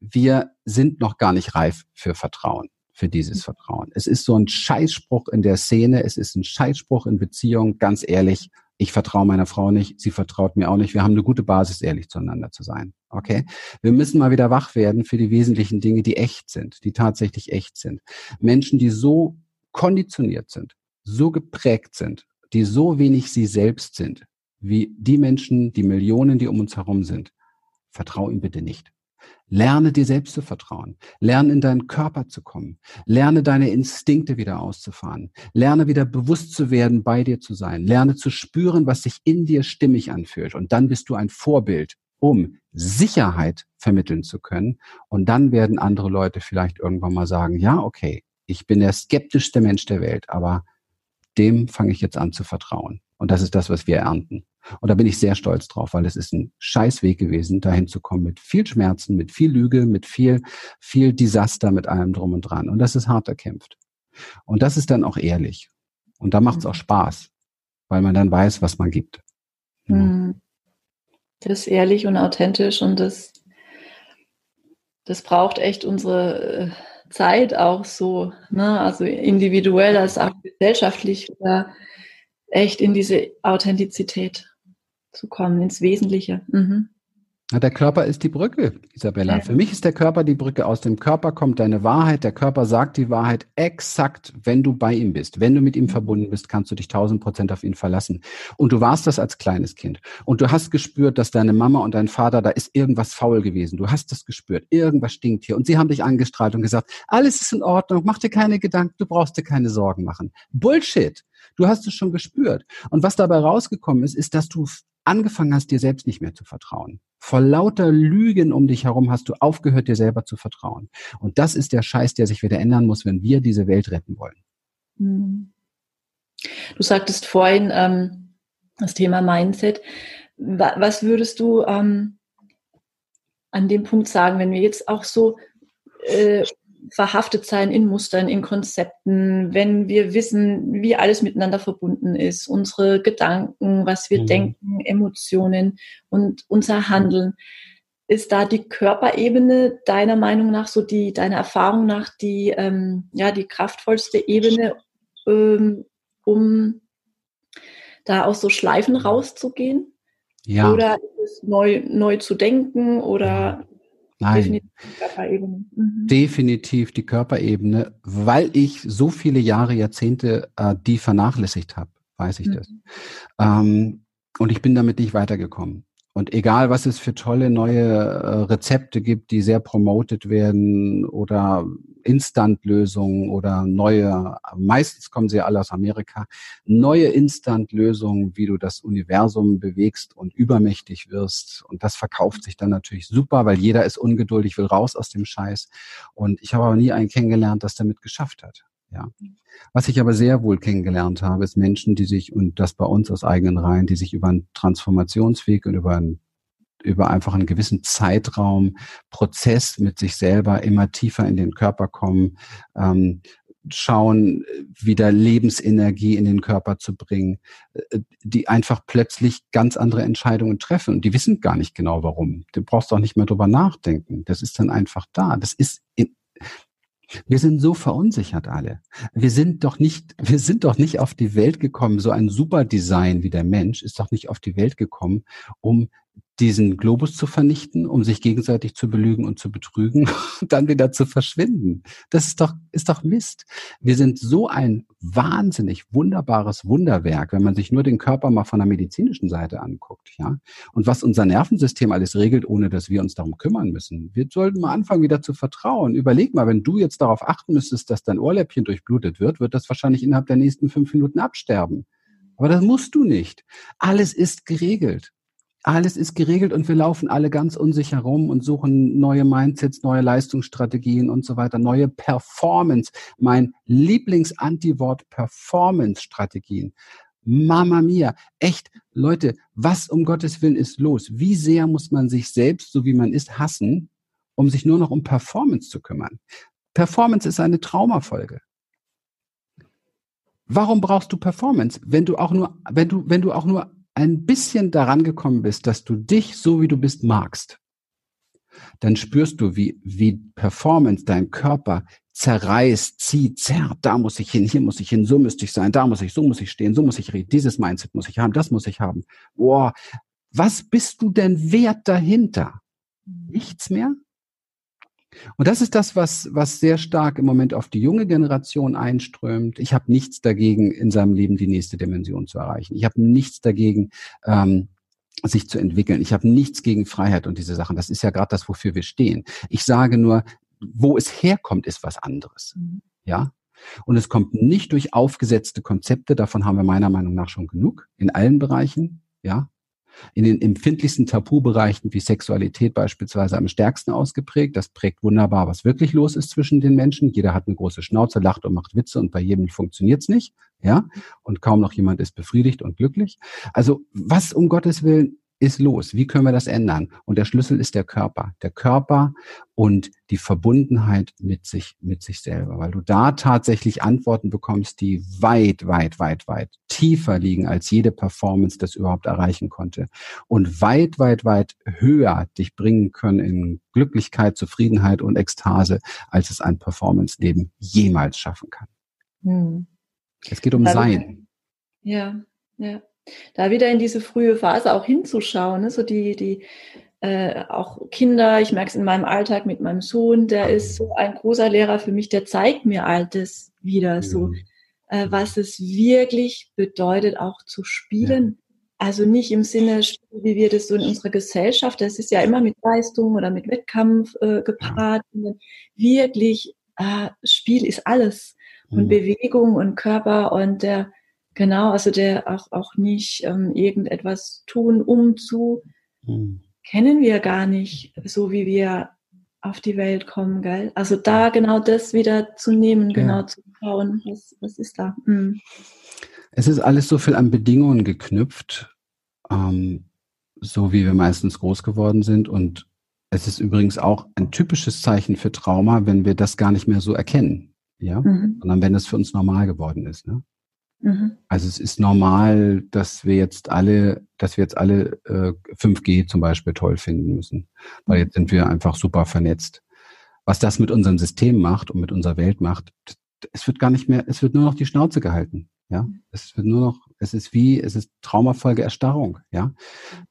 wir sind noch gar nicht reif für Vertrauen, für dieses Vertrauen. Es ist so ein Scheißspruch in der Szene, es ist ein Scheißspruch in Beziehung, ganz ehrlich ich vertraue meiner Frau nicht, sie vertraut mir auch nicht. Wir haben eine gute Basis, ehrlich zueinander zu sein. Okay? Wir müssen mal wieder wach werden für die wesentlichen Dinge, die echt sind, die tatsächlich echt sind. Menschen, die so konditioniert sind, so geprägt sind, die so wenig sie selbst sind, wie die Menschen, die Millionen, die um uns herum sind. Vertrau ihm bitte nicht. Lerne dir selbst zu vertrauen. Lerne in deinen Körper zu kommen. Lerne deine Instinkte wieder auszufahren. Lerne wieder bewusst zu werden, bei dir zu sein. Lerne zu spüren, was sich in dir stimmig anfühlt. Und dann bist du ein Vorbild, um Sicherheit vermitteln zu können. Und dann werden andere Leute vielleicht irgendwann mal sagen, ja, okay, ich bin der skeptischste Mensch der Welt, aber dem fange ich jetzt an zu vertrauen. Und das ist das, was wir ernten. Und da bin ich sehr stolz drauf, weil es ist ein Scheißweg gewesen, dahin zu kommen mit viel Schmerzen, mit viel Lüge, mit viel, viel Desaster, mit allem drum und dran. Und das ist hart erkämpft. Und das ist dann auch ehrlich. Und da macht es auch mhm. Spaß, weil man dann weiß, was man gibt. Ja. Mhm. Das ist ehrlich und authentisch und das, das braucht echt unsere äh, Zeit auch so, ne? also individuell als auch gesellschaftlich, da echt in diese Authentizität zu kommen, ins Wesentliche. Mhm. Der Körper ist die Brücke, Isabella. Ja. Für mich ist der Körper die Brücke. Aus dem Körper kommt deine Wahrheit. Der Körper sagt die Wahrheit exakt, wenn du bei ihm bist. Wenn du mit ihm mhm. verbunden bist, kannst du dich tausend Prozent auf ihn verlassen. Und du warst das als kleines Kind. Und du hast gespürt, dass deine Mama und dein Vater, da ist irgendwas faul gewesen. Du hast das gespürt. Irgendwas stinkt hier. Und sie haben dich angestrahlt und gesagt, alles ist in Ordnung. Mach dir keine Gedanken. Du brauchst dir keine Sorgen machen. Bullshit. Du hast es schon gespürt. Und was dabei rausgekommen ist, ist, dass du angefangen hast, dir selbst nicht mehr zu vertrauen. Vor lauter Lügen um dich herum hast du aufgehört, dir selber zu vertrauen. Und das ist der Scheiß, der sich wieder ändern muss, wenn wir diese Welt retten wollen. Hm. Du sagtest vorhin ähm, das Thema Mindset. Was würdest du ähm, an dem Punkt sagen, wenn wir jetzt auch so äh, verhaftet sein in Mustern, in Konzepten, wenn wir wissen, wie alles miteinander verbunden ist, unsere Gedanken, was wir mhm. denken, Emotionen und unser Handeln. Ist da die Körperebene deiner Meinung nach, so die, deiner Erfahrung nach, die, ähm, ja, die kraftvollste Ebene, ähm, um da aus so Schleifen rauszugehen? Ja. Oder ist es neu, neu zu denken oder Nein. Definitiv die Körperebene. Mhm. Definitiv die Körperebene, weil ich so viele Jahre, Jahrzehnte äh, die vernachlässigt habe, weiß ich mhm. das. Ähm, und ich bin damit nicht weitergekommen. Und egal, was es für tolle neue äh, Rezepte gibt, die sehr promoted werden oder Instant-Lösungen oder neue, meistens kommen sie alle aus Amerika, neue Instant-Lösungen, wie du das Universum bewegst und übermächtig wirst. Und das verkauft sich dann natürlich super, weil jeder ist ungeduldig, will raus aus dem Scheiß. Und ich habe aber nie einen kennengelernt, das damit geschafft hat. Ja. Was ich aber sehr wohl kennengelernt habe, ist Menschen, die sich, und das bei uns aus eigenen Reihen, die sich über einen Transformationsweg und über einen über einfach einen gewissen Zeitraum, Prozess mit sich selber immer tiefer in den Körper kommen, ähm, schauen, wieder Lebensenergie in den Körper zu bringen, äh, die einfach plötzlich ganz andere Entscheidungen treffen. Und die wissen gar nicht genau warum. Du brauchst auch nicht mehr drüber nachdenken. Das ist dann einfach da. Das ist in, wir sind so verunsichert alle. Wir sind doch nicht, wir sind doch nicht auf die Welt gekommen. So ein Superdesign wie der Mensch ist doch nicht auf die Welt gekommen, um diesen Globus zu vernichten, um sich gegenseitig zu belügen und zu betrügen dann wieder zu verschwinden. Das ist doch, ist doch Mist. Wir sind so ein wahnsinnig wunderbares Wunderwerk, wenn man sich nur den Körper mal von der medizinischen Seite anguckt, ja. Und was unser Nervensystem alles regelt, ohne dass wir uns darum kümmern müssen. Wir sollten mal anfangen, wieder zu vertrauen. Überleg mal, wenn du jetzt darauf achten müsstest, dass dein Ohrläppchen durchblutet wird, wird das wahrscheinlich innerhalb der nächsten fünf Minuten absterben. Aber das musst du nicht. Alles ist geregelt alles ist geregelt und wir laufen alle ganz unsicher rum und suchen neue Mindsets, neue Leistungsstrategien und so weiter, neue Performance. Mein Lieblingsantiwort Performance-Strategien. Mama mia, echt, Leute, was um Gottes Willen ist los? Wie sehr muss man sich selbst, so wie man ist, hassen, um sich nur noch um Performance zu kümmern? Performance ist eine Traumafolge. Warum brauchst du Performance, wenn du auch nur, wenn du, wenn du auch nur ein bisschen daran gekommen bist, dass du dich so wie du bist magst, dann spürst du, wie, wie Performance dein Körper zerreißt, zieht, zerrt, da muss ich hin, hier muss ich hin, so müsste ich sein, da muss ich, so muss ich stehen, so muss ich reden, dieses Mindset muss ich haben, das muss ich haben. Boah, was bist du denn wert dahinter? Nichts mehr? Und das ist das, was, was sehr stark im Moment auf die junge Generation einströmt. Ich habe nichts dagegen, in seinem Leben die nächste Dimension zu erreichen. Ich habe nichts dagegen, ähm, sich zu entwickeln. Ich habe nichts gegen Freiheit und diese Sachen. Das ist ja gerade das, wofür wir stehen. Ich sage nur, wo es herkommt, ist was anderes. Mhm. Ja. Und es kommt nicht durch aufgesetzte Konzepte. Davon haben wir meiner Meinung nach schon genug in allen Bereichen. Ja. In den empfindlichsten Tabubereichen wie Sexualität beispielsweise am stärksten ausgeprägt. Das prägt wunderbar, was wirklich los ist zwischen den Menschen. Jeder hat eine große Schnauze, lacht und macht Witze und bei jedem funktioniert's nicht. Ja, und kaum noch jemand ist befriedigt und glücklich. Also was um Gottes Willen ist los? Wie können wir das ändern? Und der Schlüssel ist der Körper. Der Körper und die Verbundenheit mit sich, mit sich selber, weil du da tatsächlich Antworten bekommst, die weit, weit, weit, weit tiefer liegen, als jede Performance das überhaupt erreichen konnte und weit, weit, weit höher dich bringen können in Glücklichkeit, Zufriedenheit und Ekstase, als es ein Performance-Leben jemals schaffen kann. Hm. Es geht um Sein. Ja, ja da wieder in diese frühe Phase auch hinzuschauen, ne? so die, die äh, auch Kinder, ich merke es in meinem Alltag mit meinem Sohn, der ist so ein großer Lehrer für mich, der zeigt mir Altes wieder so, äh, was es wirklich bedeutet, auch zu spielen. Also nicht im Sinne, wie wir das so in unserer Gesellschaft, das ist ja immer mit Leistung oder mit Wettkampf äh, gepaart. Wirklich, äh, Spiel ist alles. Und mhm. Bewegung und Körper und der Genau, also der auch, auch nicht ähm, irgendetwas tun, um zu, mhm. kennen wir gar nicht, so wie wir auf die Welt kommen, gell? Also da genau das wieder zu nehmen, genau zu schauen, was, was ist da. Mhm. Es ist alles so viel an Bedingungen geknüpft, ähm, so wie wir meistens groß geworden sind. Und es ist übrigens auch ein typisches Zeichen für Trauma, wenn wir das gar nicht mehr so erkennen. Ja, mhm. sondern wenn das für uns normal geworden ist. Ne? Mhm. Also es ist normal, dass wir jetzt alle, dass wir jetzt alle äh, 5G zum Beispiel toll finden müssen, weil jetzt sind wir einfach super vernetzt. Was das mit unserem System macht und mit unserer Welt macht, es wird gar nicht mehr, es wird nur noch die Schnauze gehalten. Ja, es wird nur noch, es ist wie, es ist Traumafolge Erstarrung. Ja,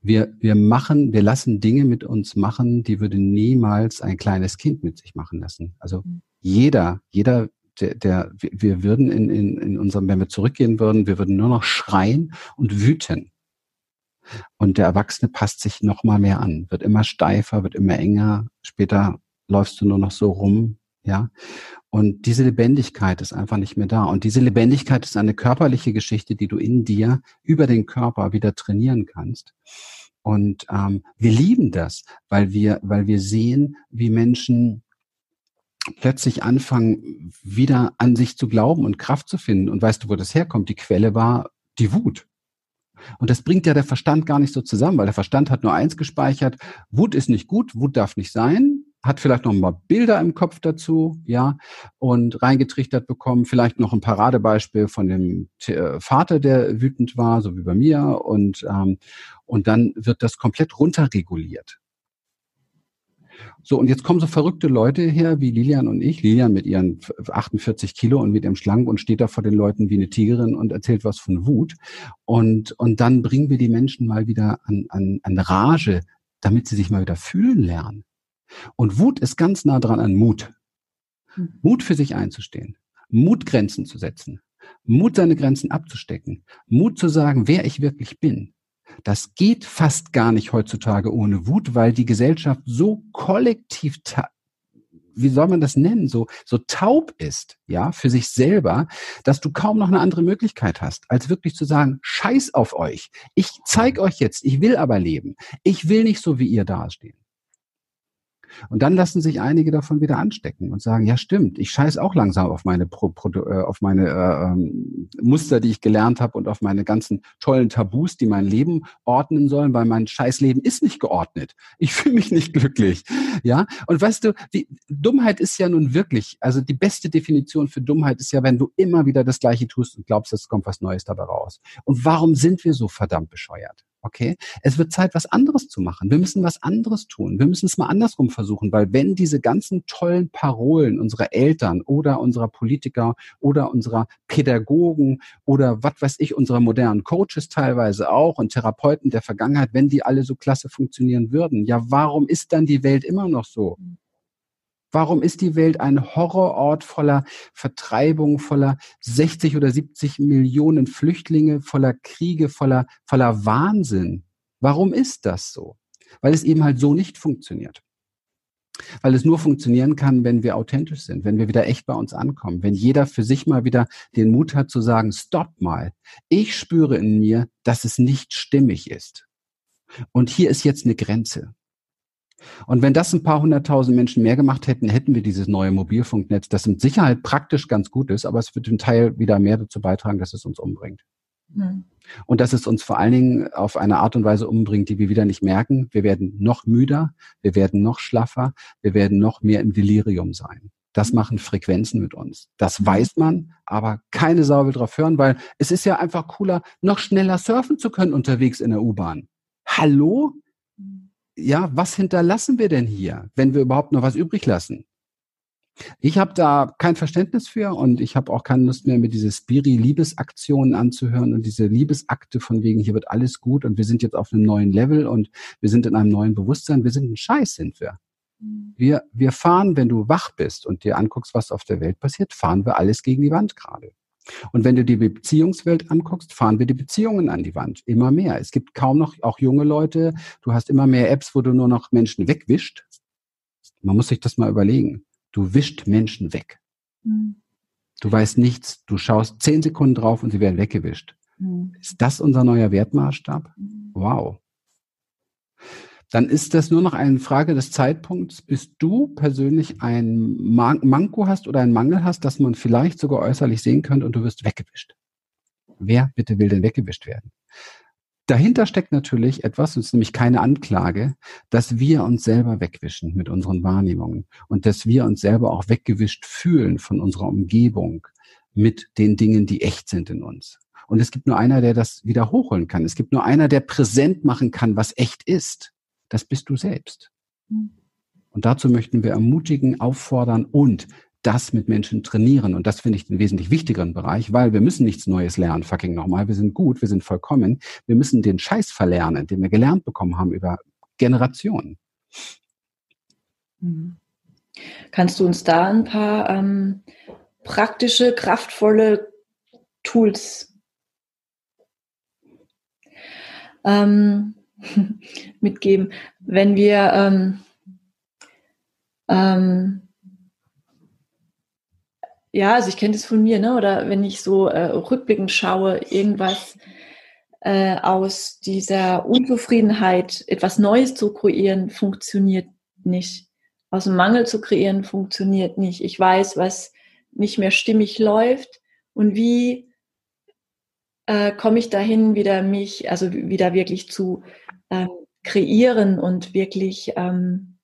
wir, wir machen, wir lassen Dinge mit uns machen, die würde niemals ein kleines Kind mit sich machen lassen. Also mhm. jeder, jeder der, der, wir würden in, in, in unserem, wenn wir zurückgehen würden, wir würden nur noch schreien und wüten. Und der Erwachsene passt sich noch mal mehr an, wird immer steifer, wird immer enger. Später läufst du nur noch so rum, ja. Und diese Lebendigkeit ist einfach nicht mehr da. Und diese Lebendigkeit ist eine körperliche Geschichte, die du in dir über den Körper wieder trainieren kannst. Und ähm, wir lieben das, weil wir, weil wir sehen, wie Menschen plötzlich anfangen, wieder an sich zu glauben und Kraft zu finden. Und weißt du, wo das herkommt? Die Quelle war die Wut. Und das bringt ja der Verstand gar nicht so zusammen, weil der Verstand hat nur eins gespeichert. Wut ist nicht gut, Wut darf nicht sein, hat vielleicht noch mal Bilder im Kopf dazu, ja, und reingetrichtert bekommen, vielleicht noch ein Paradebeispiel von dem äh, Vater, der wütend war, so wie bei mir, und, ähm, und dann wird das komplett runterreguliert. So, und jetzt kommen so verrückte Leute her, wie Lilian und ich. Lilian mit ihren 48 Kilo und mit ihrem Schlank und steht da vor den Leuten wie eine Tigerin und erzählt was von Wut. Und, und dann bringen wir die Menschen mal wieder an, an, an Rage, damit sie sich mal wieder fühlen lernen. Und Wut ist ganz nah dran an Mut. Hm. Mut für sich einzustehen. Mut Grenzen zu setzen. Mut seine Grenzen abzustecken. Mut zu sagen, wer ich wirklich bin. Das geht fast gar nicht heutzutage ohne Wut, weil die Gesellschaft so kollektiv wie soll man das nennen, so, so taub ist, ja, für sich selber, dass du kaum noch eine andere Möglichkeit hast, als wirklich zu sagen, scheiß auf euch. Ich zeig euch jetzt, ich will aber leben. Ich will nicht so wie ihr dastehen. Und dann lassen sich einige davon wieder anstecken und sagen, ja stimmt, ich scheiß auch langsam auf meine, Pro, Pro, äh, auf meine äh, ähm, Muster, die ich gelernt habe und auf meine ganzen tollen Tabus, die mein Leben ordnen sollen, weil mein Scheißleben ist nicht geordnet. Ich fühle mich nicht glücklich. Ja, und weißt du, die Dummheit ist ja nun wirklich, also die beste Definition für Dummheit ist ja, wenn du immer wieder das Gleiche tust und glaubst, es kommt was Neues dabei raus. Und warum sind wir so verdammt bescheuert? Okay, es wird Zeit, was anderes zu machen. Wir müssen was anderes tun. Wir müssen es mal andersrum versuchen, weil wenn diese ganzen tollen Parolen unserer Eltern oder unserer Politiker oder unserer Pädagogen oder was weiß ich, unserer modernen Coaches teilweise auch und Therapeuten der Vergangenheit, wenn die alle so klasse funktionieren würden, ja, warum ist dann die Welt immer noch so? Warum ist die Welt ein Horrorort voller Vertreibung, voller 60 oder 70 Millionen Flüchtlinge, voller Kriege, voller, voller Wahnsinn? Warum ist das so? Weil es eben halt so nicht funktioniert. Weil es nur funktionieren kann, wenn wir authentisch sind, wenn wir wieder echt bei uns ankommen, wenn jeder für sich mal wieder den Mut hat zu sagen, stopp mal, ich spüre in mir, dass es nicht stimmig ist. Und hier ist jetzt eine Grenze. Und wenn das ein paar hunderttausend Menschen mehr gemacht hätten, hätten wir dieses neue Mobilfunknetz, das mit Sicherheit praktisch ganz gut ist, aber es wird den Teil wieder mehr dazu beitragen, dass es uns umbringt. Mhm. Und dass es uns vor allen Dingen auf eine Art und Weise umbringt, die wir wieder nicht merken. Wir werden noch müder, wir werden noch schlaffer, wir werden noch mehr im Delirium sein. Das machen Frequenzen mit uns. Das weiß man, aber keine Sau will drauf hören, weil es ist ja einfach cooler, noch schneller surfen zu können unterwegs in der U-Bahn. Hallo? Ja, was hinterlassen wir denn hier, wenn wir überhaupt noch was übrig lassen? Ich habe da kein Verständnis für und ich habe auch keine Lust mehr, mir diese Spiri-Liebesaktionen anzuhören und diese Liebesakte von wegen, hier wird alles gut und wir sind jetzt auf einem neuen Level und wir sind in einem neuen Bewusstsein. Wir sind ein Scheiß, sind wir. Mhm. Wir, wir fahren, wenn du wach bist und dir anguckst, was auf der Welt passiert, fahren wir alles gegen die Wand gerade. Und wenn du die Beziehungswelt anguckst, fahren wir die Beziehungen an die Wand. Immer mehr. Es gibt kaum noch, auch junge Leute, du hast immer mehr Apps, wo du nur noch Menschen wegwischt. Man muss sich das mal überlegen. Du wischt Menschen weg. Mhm. Du weißt nichts, du schaust zehn Sekunden drauf und sie werden weggewischt. Mhm. Ist das unser neuer Wertmaßstab? Mhm. Wow dann ist das nur noch eine Frage des Zeitpunkts, bis du persönlich ein Man Manko hast oder einen Mangel hast, dass man vielleicht sogar äußerlich sehen könnte und du wirst weggewischt. Wer bitte will denn weggewischt werden? Dahinter steckt natürlich etwas, und es ist nämlich keine Anklage, dass wir uns selber wegwischen mit unseren Wahrnehmungen und dass wir uns selber auch weggewischt fühlen von unserer Umgebung mit den Dingen, die echt sind in uns. Und es gibt nur einer, der das wieder hochholen kann. Es gibt nur einer, der präsent machen kann, was echt ist das bist du selbst. Hm. Und dazu möchten wir ermutigen, auffordern und das mit Menschen trainieren. Und das finde ich den wesentlich wichtigeren Bereich, weil wir müssen nichts Neues lernen, fucking nochmal. Wir sind gut, wir sind vollkommen. Wir müssen den Scheiß verlernen, den wir gelernt bekommen haben über Generationen. Hm. Kannst du uns da ein paar ähm, praktische, kraftvolle Tools ähm, mitgeben. Wenn wir ähm, ähm, ja, also ich kenne das von mir, ne? Oder wenn ich so äh, rückblickend schaue, irgendwas äh, aus dieser Unzufriedenheit, etwas Neues zu kreieren, funktioniert nicht. Aus dem Mangel zu kreieren, funktioniert nicht. Ich weiß, was nicht mehr stimmig läuft und wie äh, komme ich dahin, wieder mich, also wieder wirklich zu ähm, kreieren und wirklich, ähm,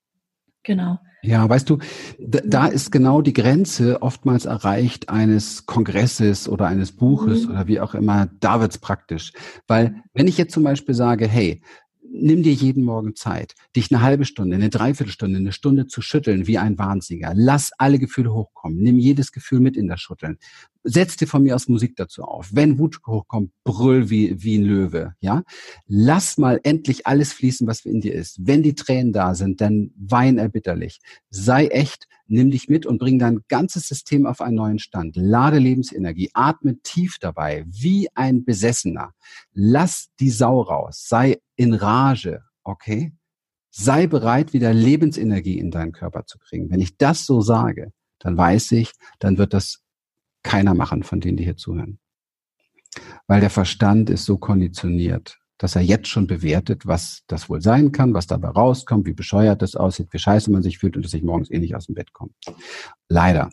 genau. Ja, weißt du, da, ist genau die Grenze oftmals erreicht eines Kongresses oder eines Buches mhm. oder wie auch immer. Da wird's praktisch. Weil wenn ich jetzt zum Beispiel sage, hey, nimm dir jeden Morgen Zeit, dich eine halbe Stunde, eine Dreiviertelstunde, eine Stunde zu schütteln wie ein Wahnsinniger. Lass alle Gefühle hochkommen. Nimm jedes Gefühl mit in das Schütteln. Setz dir von mir aus Musik dazu auf. Wenn Wut hochkommt, brüll wie, wie ein Löwe, ja. Lass mal endlich alles fließen, was in dir ist. Wenn die Tränen da sind, dann wein erbitterlich. Sei echt, nimm dich mit und bring dein ganzes System auf einen neuen Stand. Lade Lebensenergie, atme tief dabei, wie ein Besessener. Lass die Sau raus. Sei in Rage, okay? Sei bereit, wieder Lebensenergie in deinen Körper zu kriegen. Wenn ich das so sage, dann weiß ich, dann wird das keiner machen von denen, die hier zuhören. Weil der Verstand ist so konditioniert, dass er jetzt schon bewertet, was das wohl sein kann, was dabei rauskommt, wie bescheuert das aussieht, wie scheiße man sich fühlt und dass ich morgens eh nicht aus dem Bett komme. Leider.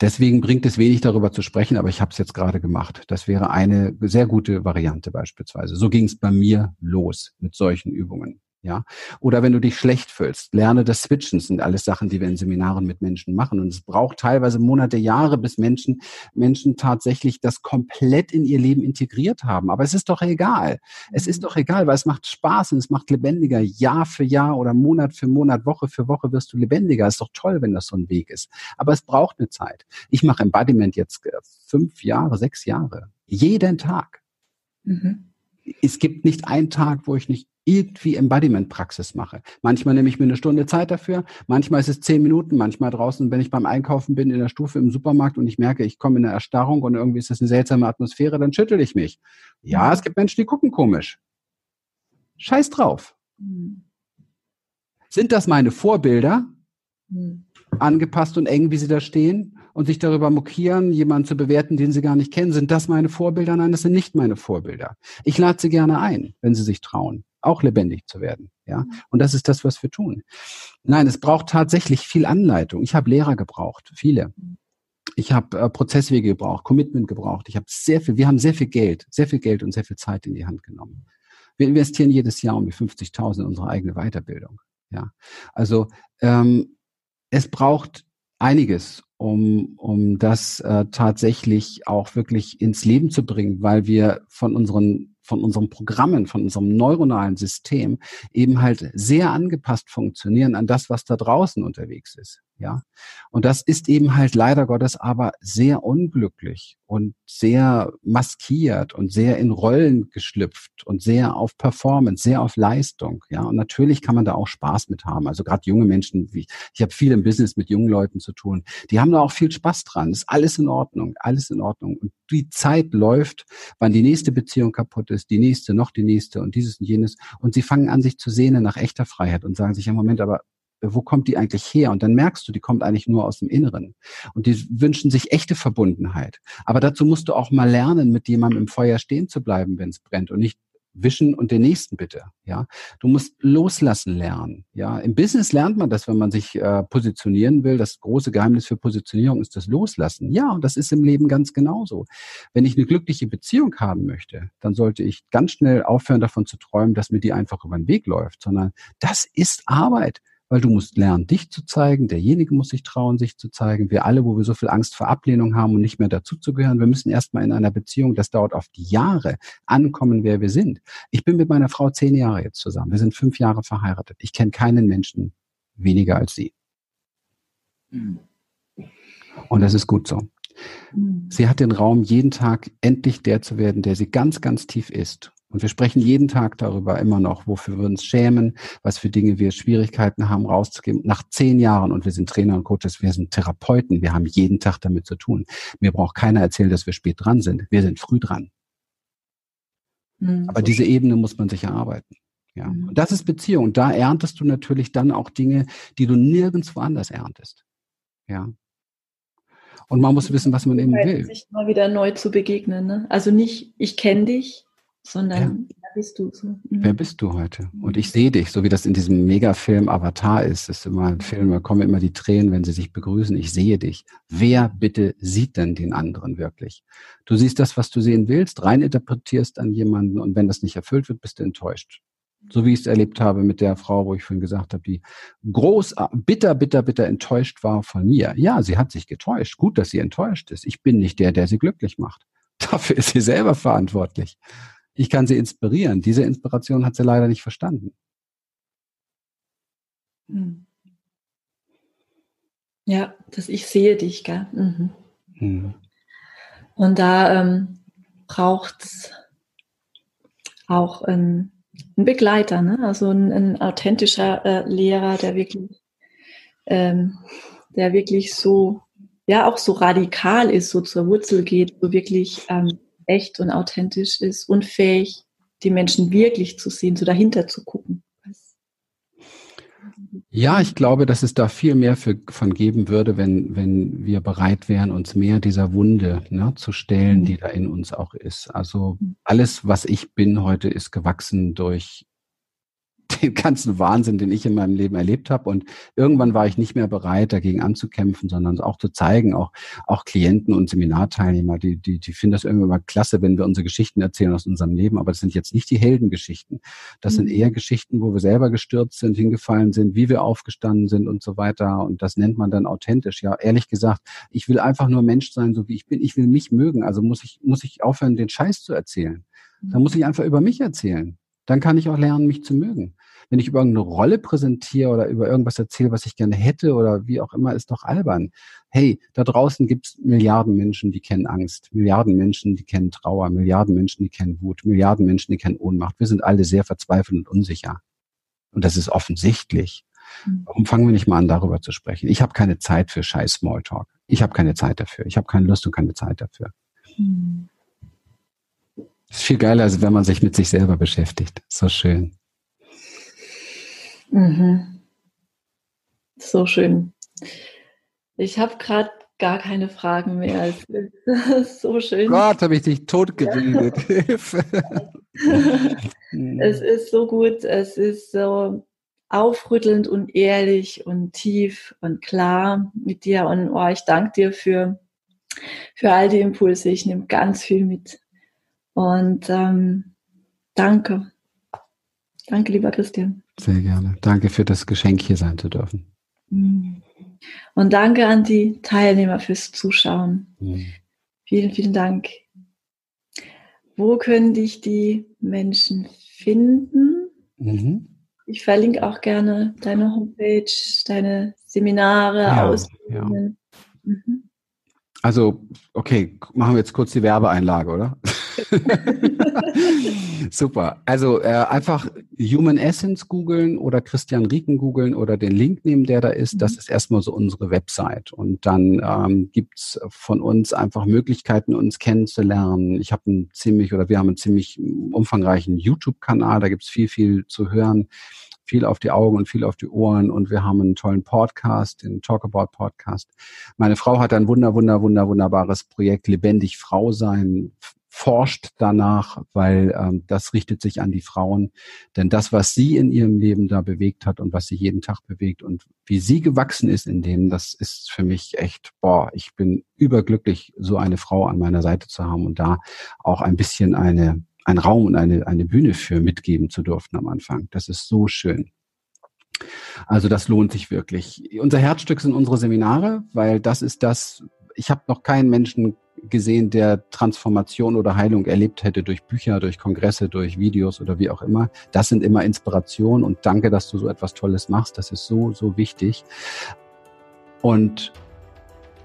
Deswegen bringt es wenig darüber zu sprechen, aber ich habe es jetzt gerade gemacht. Das wäre eine sehr gute Variante beispielsweise. So ging es bei mir los mit solchen Übungen. Ja, oder wenn du dich schlecht fühlst, lerne das Switchen, das sind alles Sachen, die wir in Seminaren mit Menschen machen. Und es braucht teilweise Monate, Jahre, bis Menschen, Menschen tatsächlich das komplett in ihr Leben integriert haben. Aber es ist doch egal. Es ist mhm. doch egal, weil es macht Spaß und es macht lebendiger. Jahr für Jahr oder Monat für Monat, Woche für Woche wirst du lebendiger. Ist doch toll, wenn das so ein Weg ist. Aber es braucht eine Zeit. Ich mache Embodiment jetzt äh, fünf Jahre, sechs Jahre. Jeden Tag. Mhm. Es gibt nicht einen Tag, wo ich nicht irgendwie Embodiment-Praxis mache. Manchmal nehme ich mir eine Stunde Zeit dafür, manchmal ist es zehn Minuten, manchmal draußen, wenn ich beim Einkaufen bin in der Stufe im Supermarkt und ich merke, ich komme in eine Erstarrung und irgendwie ist das eine seltsame Atmosphäre, dann schüttel ich mich. Ja, es gibt Menschen, die gucken komisch. Scheiß drauf. Mhm. Sind das meine Vorbilder? Mhm. Angepasst und eng, wie sie da stehen? und sich darüber mokieren, jemanden zu bewerten, den sie gar nicht kennen. Sind das meine Vorbilder? Nein, das sind nicht meine Vorbilder. Ich lade sie gerne ein, wenn sie sich trauen. Auch lebendig zu werden. Ja, und das ist das, was wir tun. Nein, es braucht tatsächlich viel Anleitung. Ich habe Lehrer gebraucht, viele. Ich habe äh, Prozesswege gebraucht, Commitment gebraucht. Ich habe sehr viel, wir haben sehr viel Geld, sehr viel Geld und sehr viel Zeit in die Hand genommen. Wir investieren jedes Jahr um die 50.000 in unsere eigene Weiterbildung. Ja, also ähm, es braucht einiges, um, um das äh, tatsächlich auch wirklich ins Leben zu bringen, weil wir von unseren von unseren Programmen, von unserem neuronalen System eben halt sehr angepasst funktionieren an das, was da draußen unterwegs ist. Ja. Und das ist eben halt leider Gottes aber sehr unglücklich und sehr maskiert und sehr in Rollen geschlüpft und sehr auf Performance, sehr auf Leistung. Ja. Und natürlich kann man da auch Spaß mit haben. Also gerade junge Menschen, wie ich habe viel im Business mit jungen Leuten zu tun, die haben da auch viel Spaß dran. ist alles in Ordnung, alles in Ordnung. Und die Zeit läuft, wann die nächste Beziehung kaputt ist, die nächste, noch die nächste und dieses und jenes. Und sie fangen an, sich zu sehnen nach echter Freiheit und sagen sich im Moment aber, wo kommt die eigentlich her? Und dann merkst du, die kommt eigentlich nur aus dem Inneren. Und die wünschen sich echte Verbundenheit. Aber dazu musst du auch mal lernen, mit jemandem im Feuer stehen zu bleiben, wenn es brennt und nicht wischen und den nächsten bitte. Ja, du musst loslassen lernen. Ja, im Business lernt man das, wenn man sich äh, positionieren will. Das große Geheimnis für Positionierung ist das Loslassen. Ja, und das ist im Leben ganz genauso. Wenn ich eine glückliche Beziehung haben möchte, dann sollte ich ganz schnell aufhören, davon zu träumen, dass mir die einfach über den Weg läuft, sondern das ist Arbeit weil du musst lernen, dich zu zeigen, derjenige muss sich trauen, sich zu zeigen. Wir alle, wo wir so viel Angst vor Ablehnung haben und nicht mehr dazuzugehören, wir müssen erstmal in einer Beziehung, das dauert die Jahre, ankommen, wer wir sind. Ich bin mit meiner Frau zehn Jahre jetzt zusammen. Wir sind fünf Jahre verheiratet. Ich kenne keinen Menschen weniger als sie. Mhm. Und das ist gut so. Mhm. Sie hat den Raum, jeden Tag endlich der zu werden, der sie ganz, ganz tief ist. Und wir sprechen jeden Tag darüber immer noch, wofür wir uns schämen, was für Dinge wir Schwierigkeiten haben rauszugeben. Nach zehn Jahren, und wir sind Trainer und Coaches, wir sind Therapeuten, wir haben jeden Tag damit zu tun. Mir braucht keiner erzählen, dass wir spät dran sind. Wir sind früh dran. Mhm. Aber diese Ebene muss man sich erarbeiten. Ja. Mhm. Und das ist Beziehung. Und da erntest du natürlich dann auch Dinge, die du nirgendwo anders erntest. Ja. Und man muss wissen, was man eben will. Sich mal wieder neu zu begegnen. Ne? Also nicht, ich kenne dich, sondern ja. wer bist du? So. Mhm. Wer bist du heute? Und ich sehe dich, so wie das in diesem Megafilm Avatar ist. Das ist immer ein Film, da kommen immer die Tränen, wenn sie sich begrüßen. Ich sehe dich. Wer bitte sieht denn den anderen wirklich? Du siehst das, was du sehen willst, reininterpretierst an jemanden und wenn das nicht erfüllt wird, bist du enttäuscht. So wie ich es erlebt habe mit der Frau, wo ich vorhin gesagt habe, die groß, bitter, bitter, bitter enttäuscht war von mir. Ja, sie hat sich getäuscht. Gut, dass sie enttäuscht ist. Ich bin nicht der, der sie glücklich macht. Dafür ist sie selber verantwortlich ich kann sie inspirieren. Diese Inspiration hat sie leider nicht verstanden. Hm. Ja, dass ich sehe dich, gell? Mhm. Mhm. Und da ähm, braucht es auch ähm, einen Begleiter, ne? also ein, ein authentischer äh, Lehrer, der wirklich, ähm, der wirklich so, ja auch so radikal ist, so zur Wurzel geht, so wirklich ähm, echt und authentisch ist und fähig, die Menschen wirklich zu sehen, so dahinter zu gucken. Ja, ich glaube, dass es da viel mehr für, von geben würde, wenn, wenn wir bereit wären, uns mehr dieser Wunde ne, zu stellen, die da in uns auch ist. Also mhm. alles, was ich bin heute, ist gewachsen durch den ganzen Wahnsinn, den ich in meinem Leben erlebt habe. Und irgendwann war ich nicht mehr bereit, dagegen anzukämpfen, sondern auch zu zeigen, auch, auch Klienten und Seminarteilnehmer, die, die, die finden das irgendwann mal klasse, wenn wir unsere Geschichten erzählen aus unserem Leben. Aber das sind jetzt nicht die Heldengeschichten. Das mhm. sind eher Geschichten, wo wir selber gestürzt sind, hingefallen sind, wie wir aufgestanden sind und so weiter. Und das nennt man dann authentisch. Ja, ehrlich gesagt, ich will einfach nur Mensch sein, so wie ich bin. Ich will mich mögen. Also muss ich, muss ich aufhören, den Scheiß zu erzählen. Dann muss ich einfach über mich erzählen dann kann ich auch lernen, mich zu mögen. Wenn ich über irgendeine Rolle präsentiere oder über irgendwas erzähle, was ich gerne hätte oder wie auch immer, ist doch albern. Hey, da draußen gibt es Milliarden Menschen, die kennen Angst, Milliarden Menschen, die kennen Trauer, Milliarden Menschen, die kennen Wut, Milliarden Menschen, die kennen Ohnmacht. Wir sind alle sehr verzweifelt und unsicher. Und das ist offensichtlich. Mhm. Warum fangen wir nicht mal an, darüber zu sprechen? Ich habe keine Zeit für scheiß Smalltalk. Ich habe keine Zeit dafür. Ich habe keine Lust und keine Zeit dafür. Mhm. Ist viel geiler, als wenn man sich mit sich selber beschäftigt. So schön. Mhm. So schön. Ich habe gerade gar keine Fragen mehr. so schön. Gott, habe ich dich totgeredet. es ist so gut, es ist so aufrüttelnd und ehrlich und tief und klar mit dir. Und oh, ich danke dir für, für all die Impulse. Ich nehme ganz viel mit. Und ähm, danke. Danke, lieber Christian. Sehr gerne. Danke für das Geschenk, hier sein zu dürfen. Mhm. Und danke an die Teilnehmer fürs Zuschauen. Mhm. Vielen, vielen Dank. Wo können dich die Menschen finden? Mhm. Ich verlinke auch gerne deine Homepage, deine Seminare, ja, Ausbildungen. Ja. Mhm. Also, okay, machen wir jetzt kurz die Werbeeinlage, oder? Super. Also äh, einfach Human Essence googeln oder Christian Rieken googeln oder den Link nehmen, der da ist. Das mhm. ist erstmal so unsere Website. Und dann ähm, gibt's von uns einfach Möglichkeiten, uns kennenzulernen. Ich habe einen ziemlich oder wir haben einen ziemlich umfangreichen YouTube-Kanal. Da gibt's viel, viel zu hören viel auf die Augen und viel auf die Ohren und wir haben einen tollen Podcast, den Talk About Podcast. Meine Frau hat ein wunder, wunder, wunder, wunderbares Projekt Lebendig Frau sein, forscht danach, weil ähm, das richtet sich an die Frauen. Denn das, was sie in ihrem Leben da bewegt hat und was sie jeden Tag bewegt und wie sie gewachsen ist in denen, das ist für mich echt, boah, ich bin überglücklich, so eine Frau an meiner Seite zu haben und da auch ein bisschen eine, ein Raum und eine, eine Bühne für mitgeben zu dürfen am Anfang. Das ist so schön. Also das lohnt sich wirklich. Unser Herzstück sind unsere Seminare, weil das ist das, ich habe noch keinen Menschen gesehen, der Transformation oder Heilung erlebt hätte durch Bücher, durch Kongresse, durch Videos oder wie auch immer. Das sind immer Inspirationen und danke, dass du so etwas Tolles machst. Das ist so, so wichtig. Und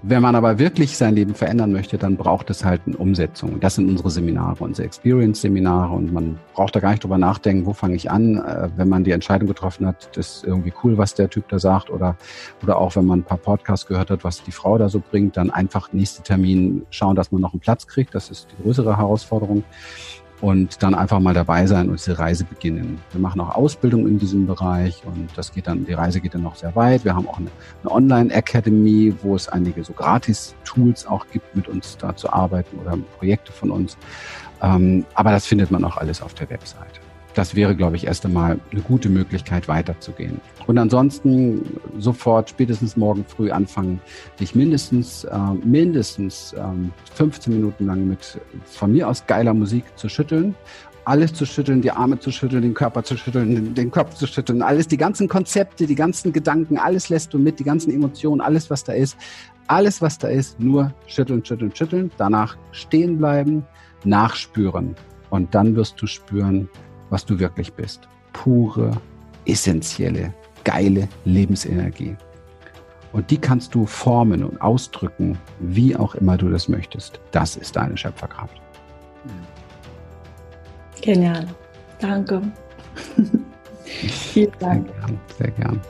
wenn man aber wirklich sein Leben verändern möchte, dann braucht es halt eine Umsetzung. Das sind unsere Seminare, unsere Experience-Seminare und man braucht da gar nicht drüber nachdenken, wo fange ich an, äh, wenn man die Entscheidung getroffen hat, das ist irgendwie cool, was der Typ da sagt oder, oder auch wenn man ein paar Podcasts gehört hat, was die Frau da so bringt, dann einfach nächste Termin schauen, dass man noch einen Platz kriegt. Das ist die größere Herausforderung und dann einfach mal dabei sein und diese Reise beginnen. Wir machen auch Ausbildung in diesem Bereich und das geht dann, die Reise geht dann noch sehr weit. Wir haben auch eine, eine Online-Academy, wo es einige so Gratis-Tools auch gibt, mit uns da zu arbeiten oder Projekte von uns. Ähm, aber das findet man auch alles auf der Webseite das wäre, glaube ich, erst einmal eine gute Möglichkeit, weiterzugehen. Und ansonsten sofort, spätestens morgen früh anfangen, dich mindestens, äh, mindestens ähm, 15 Minuten lang mit von mir aus geiler Musik zu schütteln. Alles zu schütteln, die Arme zu schütteln, den Körper zu schütteln, den Kopf zu schütteln, alles, die ganzen Konzepte, die ganzen Gedanken, alles lässt du mit, die ganzen Emotionen, alles, was da ist. Alles, was da ist, nur schütteln, schütteln, schütteln. Danach stehen bleiben, nachspüren. Und dann wirst du spüren, was du wirklich bist. Pure, essentielle, geile Lebensenergie. Und die kannst du formen und ausdrücken, wie auch immer du das möchtest. Das ist deine Schöpferkraft. Genial. Danke. Vielen Dank. Sehr gern. Sehr gern.